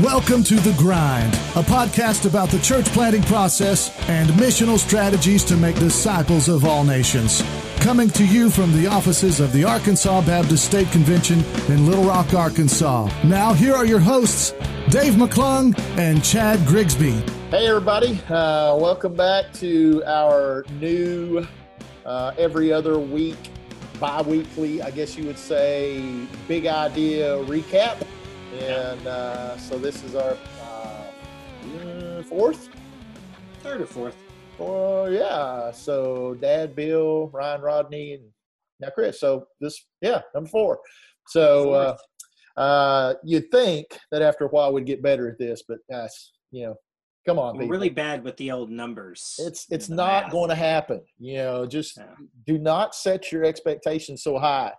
Welcome to The Grind, a podcast about the church planting process and missional strategies to make disciples of all nations. Coming to you from the offices of the Arkansas Baptist State Convention in Little Rock, Arkansas. Now, here are your hosts, Dave McClung and Chad Grigsby. Hey, everybody. Uh, welcome back to our new uh, every other week, bi weekly, I guess you would say, big idea recap. And uh, so this is our uh, fourth, third or fourth. Oh yeah. So Dad, Bill, Ryan, Rodney, and now Chris. So this, yeah, number four. So uh, uh, you'd think that after a while we'd get better at this, but guys, you know, come on, We're really bad with the old numbers. It's it's not math. going to happen. You know, just yeah. do not set your expectations so high.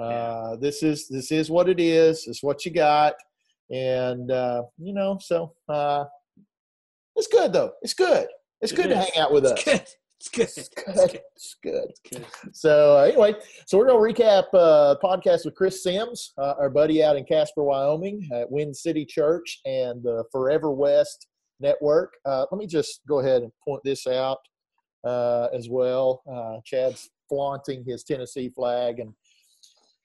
Uh, this is this is what it is. It's what you got, and uh, you know. So uh, it's good though. It's good. It's it good is. to hang out with it's us. Good. It's good. It's good. It's good. It's good. So uh, anyway, so we're gonna recap uh, podcast with Chris Sims, uh, our buddy out in Casper, Wyoming, at Wind City Church and the Forever West Network. Uh, let me just go ahead and point this out uh, as well. Uh, Chad's flaunting his Tennessee flag and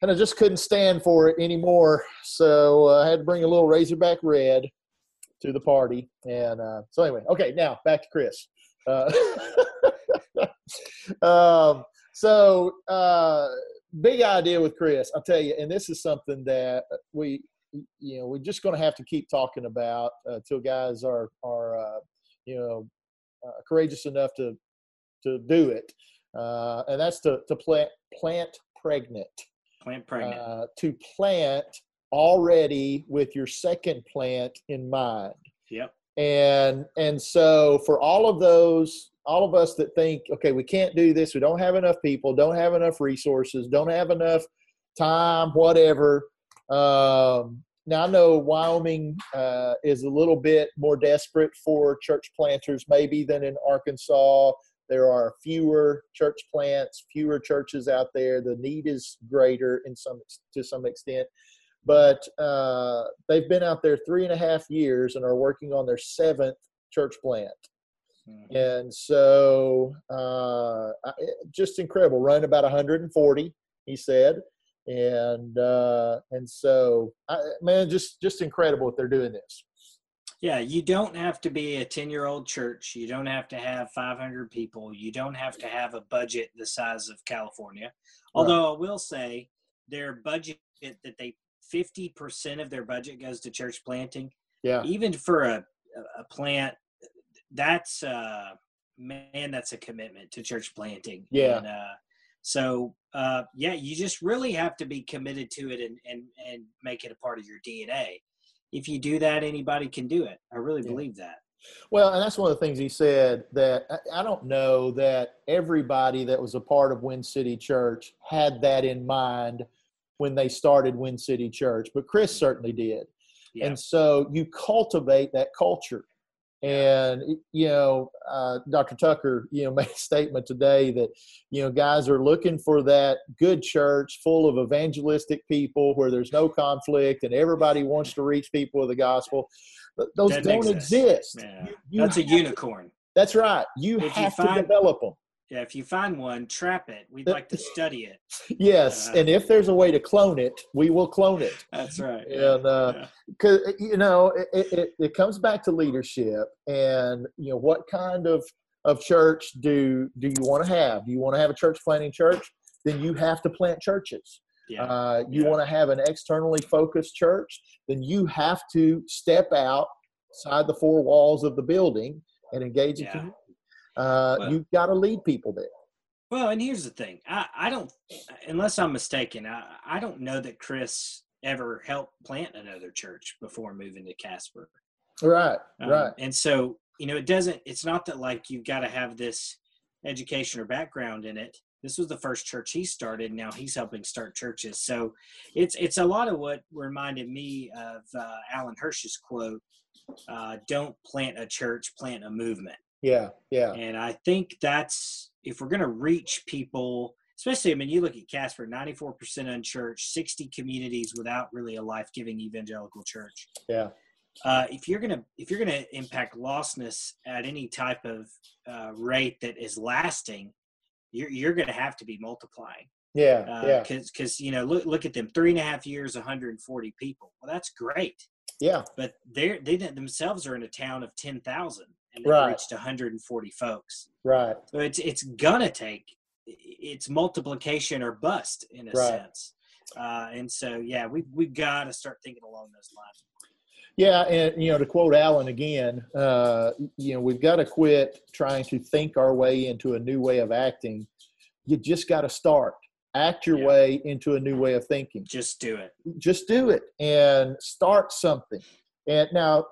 and I just couldn't stand for it anymore. So uh, I had to bring a little Razorback red to the party. And uh, so anyway, okay, now back to Chris. Uh, um, so big idea with Chris, I'll tell you, and this is something that we, you know, we're just going to have to keep talking about until guys are are uh, you know uh, courageous enough to to do it, and that's to to plant plant pregnant. Plant pregnant. Uh, to plant already with your second plant in mind. Yep. And and so for all of those, all of us that think, okay, we can't do this, we don't have enough people, don't have enough resources, don't have enough time, whatever. Um, now I know Wyoming uh, is a little bit more desperate for church planters, maybe than in Arkansas. There are fewer church plants, fewer churches out there. The need is greater in some to some extent, but uh, they've been out there three and a half years and are working on their seventh church plant. Mm-hmm. And so, uh, just incredible. Run about 140, he said, and uh, and so, I, man, just just incredible that they're doing this. Yeah, you don't have to be a 10 year old church. You don't have to have 500 people. You don't have to have a budget the size of California. Although right. I will say their budget that they 50% of their budget goes to church planting. Yeah. Even for a, a plant, that's, uh, man, that's a commitment to church planting. Yeah. And, uh, so, uh, yeah, you just really have to be committed to it and, and, and make it a part of your DNA if you do that, anybody can do it. I really yeah. believe that. Well, and that's one of the things he said that I don't know that everybody that was a part of Wind City Church had that in mind when they started Wind City Church, but Chris certainly did. Yeah. And so you cultivate that culture. And you know, uh, Dr. Tucker, you know, made a statement today that you know guys are looking for that good church full of evangelistic people where there's no conflict and everybody wants to reach people with the gospel. Those that don't exist. Yeah. You, you that's a unicorn. To, that's right. You if have you find, to develop them. Yeah, if you find one, trap it. We'd like to study it. yes, uh, and if there's a way to clone it, we will clone it. That's right. And because uh, yeah. you know, it, it, it comes back to leadership, and you know, what kind of of church do do you want to have? Do you want to have a church planting church? Then you have to plant churches. Yeah. Uh, you yeah. want to have an externally focused church? Then you have to step outside the four walls of the building and engage yeah. Uh, well, you've got to lead people there. Well, and here's the thing: I, I don't, unless I'm mistaken, I, I don't know that Chris ever helped plant another church before moving to Casper. Right, um, right. And so, you know, it doesn't. It's not that like you've got to have this education or background in it. This was the first church he started. Now he's helping start churches. So it's it's a lot of what reminded me of uh, Alan Hirsch's quote: uh, "Don't plant a church, plant a movement." Yeah, yeah. And I think that's if we're going to reach people especially, I mean, you look at Casper, 94% unchurched, 60 communities without really a life giving evangelical church. Yeah. Uh, if you're gonna if you're gonna impact lostness at any type of uh, rate that is lasting, you're you're gonna have to be multiplying. Yeah, Uh, yeah, Because because you know look look at them three and a half years, 140 people. Well, that's great, yeah, but they're they themselves are in a town of 10,000 and they've Right. reached 140 folks. right. So it's it's gonna take it's multiplication or bust in a Right. sense. Uh, and so yeah, we we've got to start thinking along those lines. Yeah, and you know, to quote Alan again, uh, you know, we've got to quit trying to think our way into a new way of acting. You just got to start. Act your Yeah. way into a new way of thinking. Just do it. Just do it and start something. And now,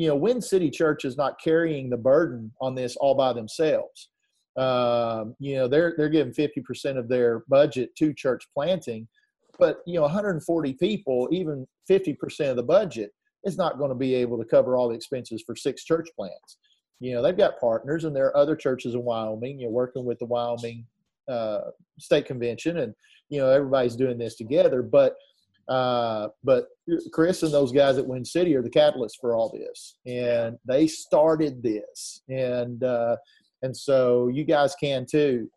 you know, Wind City Church is not carrying the burden on this all by themselves. Um, you know, they're they're giving fifty percent of their budget to church planting, but you know, 140 people, even 50 percent of the budget is not going to be able to cover all the expenses for six church plants. You know, they've got partners, and there are other churches in Wyoming. You're working with the Wyoming uh, State Convention, and you know everybody's doing this together. But uh, but Chris and those guys at Wind City are the catalyst for all this, and they started this, and uh, and so you guys can too.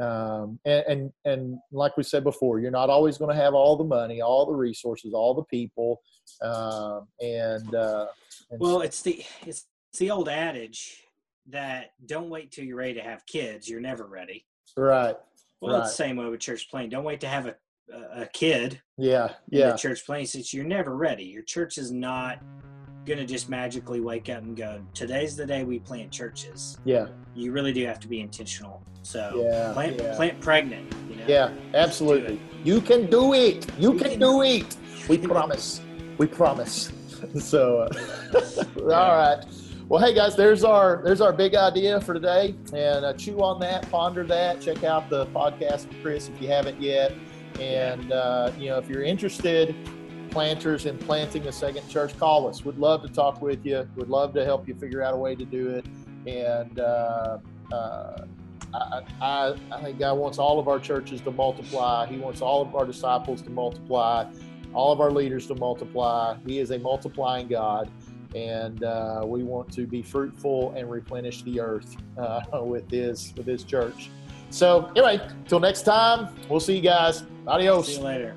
Um, and, and and like we said before, you're not always going to have all the money, all the resources, all the people, um, and, uh, and Well, it's the it's, it's the old adage that don't wait till you're ready to have kids. You're never ready. right, Well, Right. it's the same way with church planting. Don't wait to have a a, kid yeah, yeah, the church planting. Since you're never ready. Your church is not gonna just magically wake up and go. Today's the day we plant churches. yeah, You really do have to be intentional. So yeah, plant yeah. plant pregnant. You know? Yeah, absolutely. You can do it. You can- do it. We promise. We promise. So, uh, all right. Well, hey guys, there's our there's our big idea for today, and uh, chew on that, ponder that. Check out the podcast with Chris if you haven't yet, and uh, you know if you're interested, planters in planting a second church, call us. We'd love to talk with you. We'd love to help you figure out a way to do it, and. Uh, uh, I, I, I think God wants all of our churches to multiply. He wants all of our disciples to multiply, all of our leaders to multiply. He is a multiplying God, and uh, we want to be fruitful and replenish the earth uh, with His with His church. So, anyway, till next time, we'll see you guys. Adios. See you later.